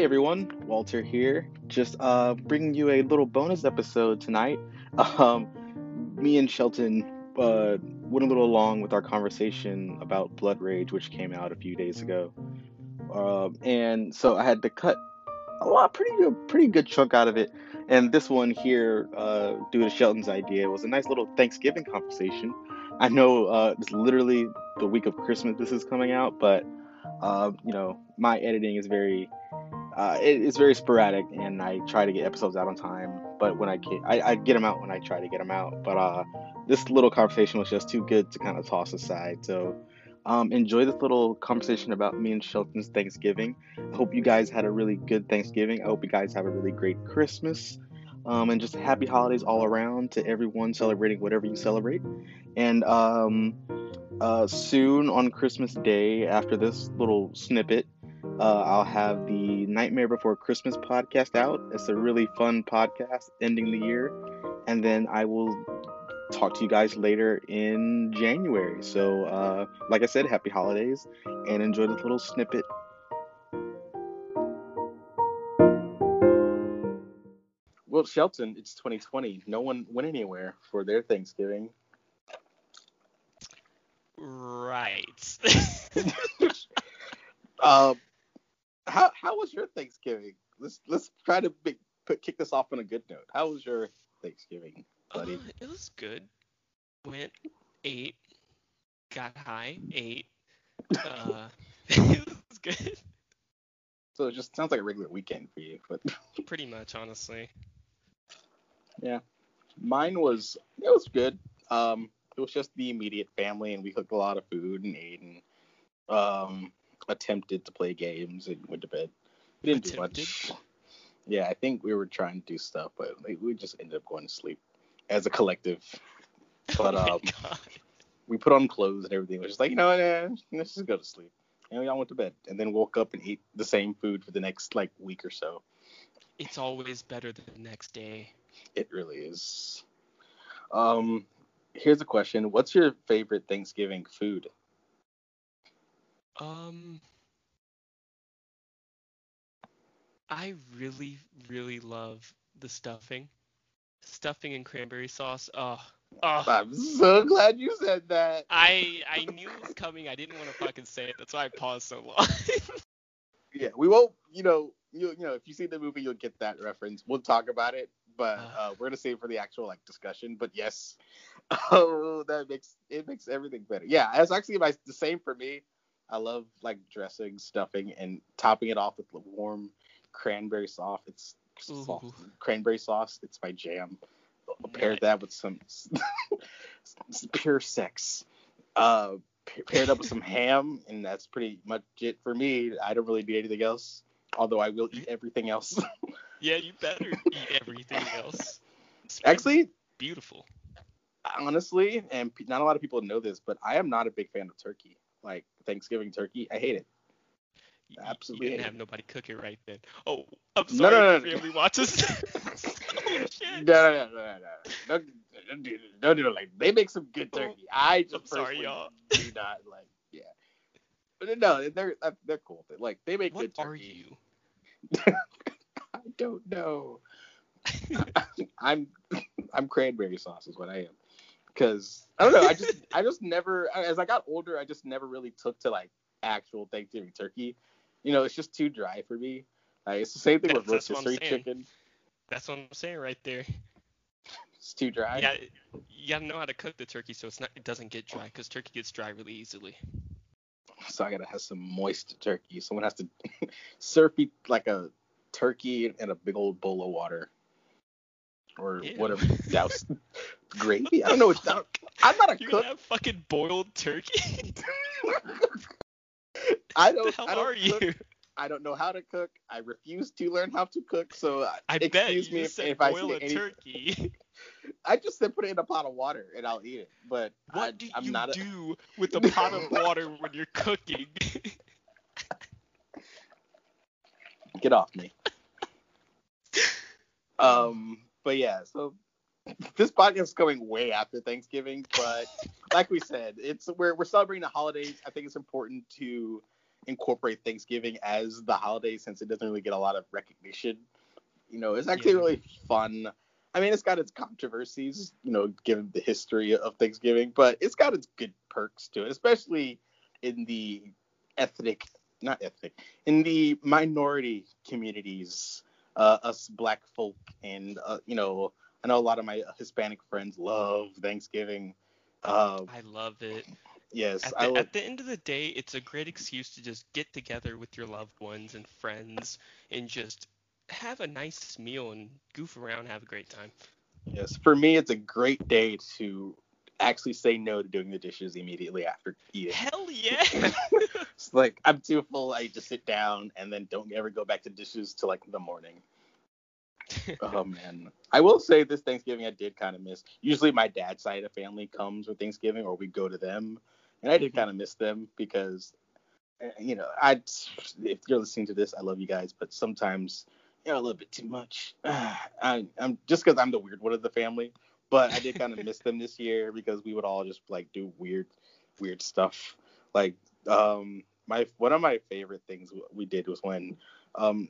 Hey everyone, Walter here. Just uh, bringing you a little bonus episode tonight. Um, me and Shelton uh, went a little along with our conversation about Blood Rage, which came out a few days ago. Uh, and so I had to cut a lot, pretty good, pretty good chunk out of it. And this one here, uh, due to Shelton's idea, was a nice little Thanksgiving conversation. I know uh, it's literally the week of Christmas this is coming out, but uh, you know my editing is very uh, it, it's very sporadic, and I try to get episodes out on time. But when I can, I, I get them out when I try to get them out. But uh, this little conversation was just too good to kind of toss aside. So um, enjoy this little conversation about me and Shelton's Thanksgiving. I hope you guys had a really good Thanksgiving. I hope you guys have a really great Christmas. Um, and just happy holidays all around to everyone celebrating whatever you celebrate. And um, uh, soon on Christmas Day, after this little snippet, uh, I'll have the Nightmare Before Christmas podcast out. It's a really fun podcast ending the year. And then I will talk to you guys later in January. So, uh, like I said, happy holidays and enjoy this little snippet. Well, Shelton, it's 2020. No one went anywhere for their Thanksgiving. Right. Um, how how was your Thanksgiving? Let's let's try to make, put kick this off on a good note. How was your Thanksgiving, buddy? Uh, it was good. Went, ate, got high, ate. Uh, it was good. So it just sounds like a regular weekend for you, but Pretty much, honestly. yeah, mine was it was good. Um, it was just the immediate family, and we cooked a lot of food and ate and um attempted to play games and went to bed. We didn't do much. Yeah, I think we were trying to do stuff, but like, we just ended up going to sleep as a collective. But oh um, God. we put on clothes and everything. It was just like, you know what, eh, let's just go to sleep. And we all went to bed, and then woke up and ate the same food for the next like week or so. It's always better the next day. It really is. Um, here's a question: What's your favorite Thanksgiving food? Um, I really, really love the stuffing. Stuffing and cranberry sauce. Oh, oh. I'm so glad you said that. I I knew it was coming. I didn't want to fucking say it. That's why I paused so long. Yeah, we won't. You know, you you know, if you see the movie, you'll get that reference. We'll talk about it, but uh, we're gonna save for the actual like discussion. But yes, oh, that makes it makes everything better. Yeah, it's actually my the same for me. I love like dressing, stuffing, and topping it off with warm cranberry sauce. It's sauce, cranberry sauce. It's my jam. Pair that with some pure sex. Uh, paired up with some ham, and that's pretty much it for me. I don't really need anything else. Although I will eat everything else. yeah, you better eat everything else. It's Actually, beautiful. honestly, and not a lot of people know this, but I am not a big fan of turkey. Like Thanksgiving turkey, I hate it. You- Absolutely You didn't have nobody cook it right then. Oh, I'm No, sorry. no, if no. Family watches. oh No, shit. no, no, no, no, no. Don't, don't do. Don't do it like they make some good Oh, turkey. I just I'm sorry, y'all. do not like. Yeah, but no, they're they're cool. Like they make What good are turkey. you? I don't know. I'm I'm cranberry sauce is what I am. Cause I don't know. I just I just never as I got older I just never really took to like actual Thanksgiving turkey. You know, it's just too dry for me. Like, it's the same thing with That's- that's what I'm rotisserie saying. chicken. That's what I'm saying right there. It's too dry. Yeah, you gotta know how to cook the turkey so it's not it doesn't get dry because turkey gets dry really easily. So I gotta have some moist turkey. Someone has to serve me like a turkey in a big old bowl of water. Or Ew. whatever. Douse gravy? I don't know what that, I'm not a You're cook. have fucking boiled turkey? I don't the hell I don't are cook. you? I don't know how to cook. I refuse to learn how to cook. So uh, I bet you excuse me if, if I boil a any. turkey. I just said put it in a pot of water and I'll eat it. But What I, do I'm you not a, do with a pot of water when you're cooking? get off me. um, but yeah, so this podcast is going way after Thanksgiving, but like we said, it's we're we're celebrating the holidays. I think it's important to incorporate Thanksgiving as the holiday since it doesn't really get a lot of recognition. You know, it's actually Yeah. really fun. I mean, it's got its controversies, you know, given the history of Thanksgiving, but it's got its good perks to it, especially in the ethnic, not ethnic, in the minority communities, uh, us black folk, and, uh, you know, I know a lot of my Hispanic friends love Thanksgiving. Uh, I love it. yes, At the, at the end of the day, it's a great excuse to just get together with your loved ones and friends and just have a nice meal and goof around, have a great time. Yes, for me, it's a great day to actually say no to doing the dishes immediately after eating. Hell yeah! It's like I'm too full. I just sit down and then don't ever go back to dishes till like the morning. Oh man, I will say this Thanksgiving I did kind of miss. Usually my dad's side of family comes with Thanksgiving, or we go to them, and I did Mhm. kind of miss them because, uh, you know, I if you're listening to this, I love you guys, but sometimes you know a little bit too much. I, I'm just because I'm the weird one of the family, but I did kind of miss them this year because we would all just like do weird, weird stuff. Like um my one of my favorite things we did was when um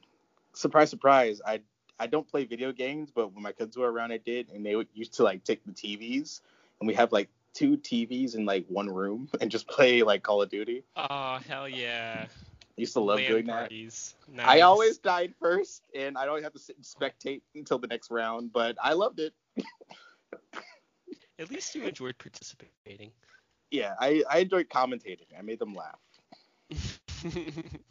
surprise surprise I I don't play video games, but when my kids were around, I did, and they would used to like take the TVs, and we have like two TVs in like one room, and just play like Call of Duty. oh hell yeah! I used to love LAN doing that. Nice. I always died first, and I don't have to sit and spectate until the next round, but I loved it. At least you enjoyed participating. Yeah, I, I enjoyed commentating. I made them laugh.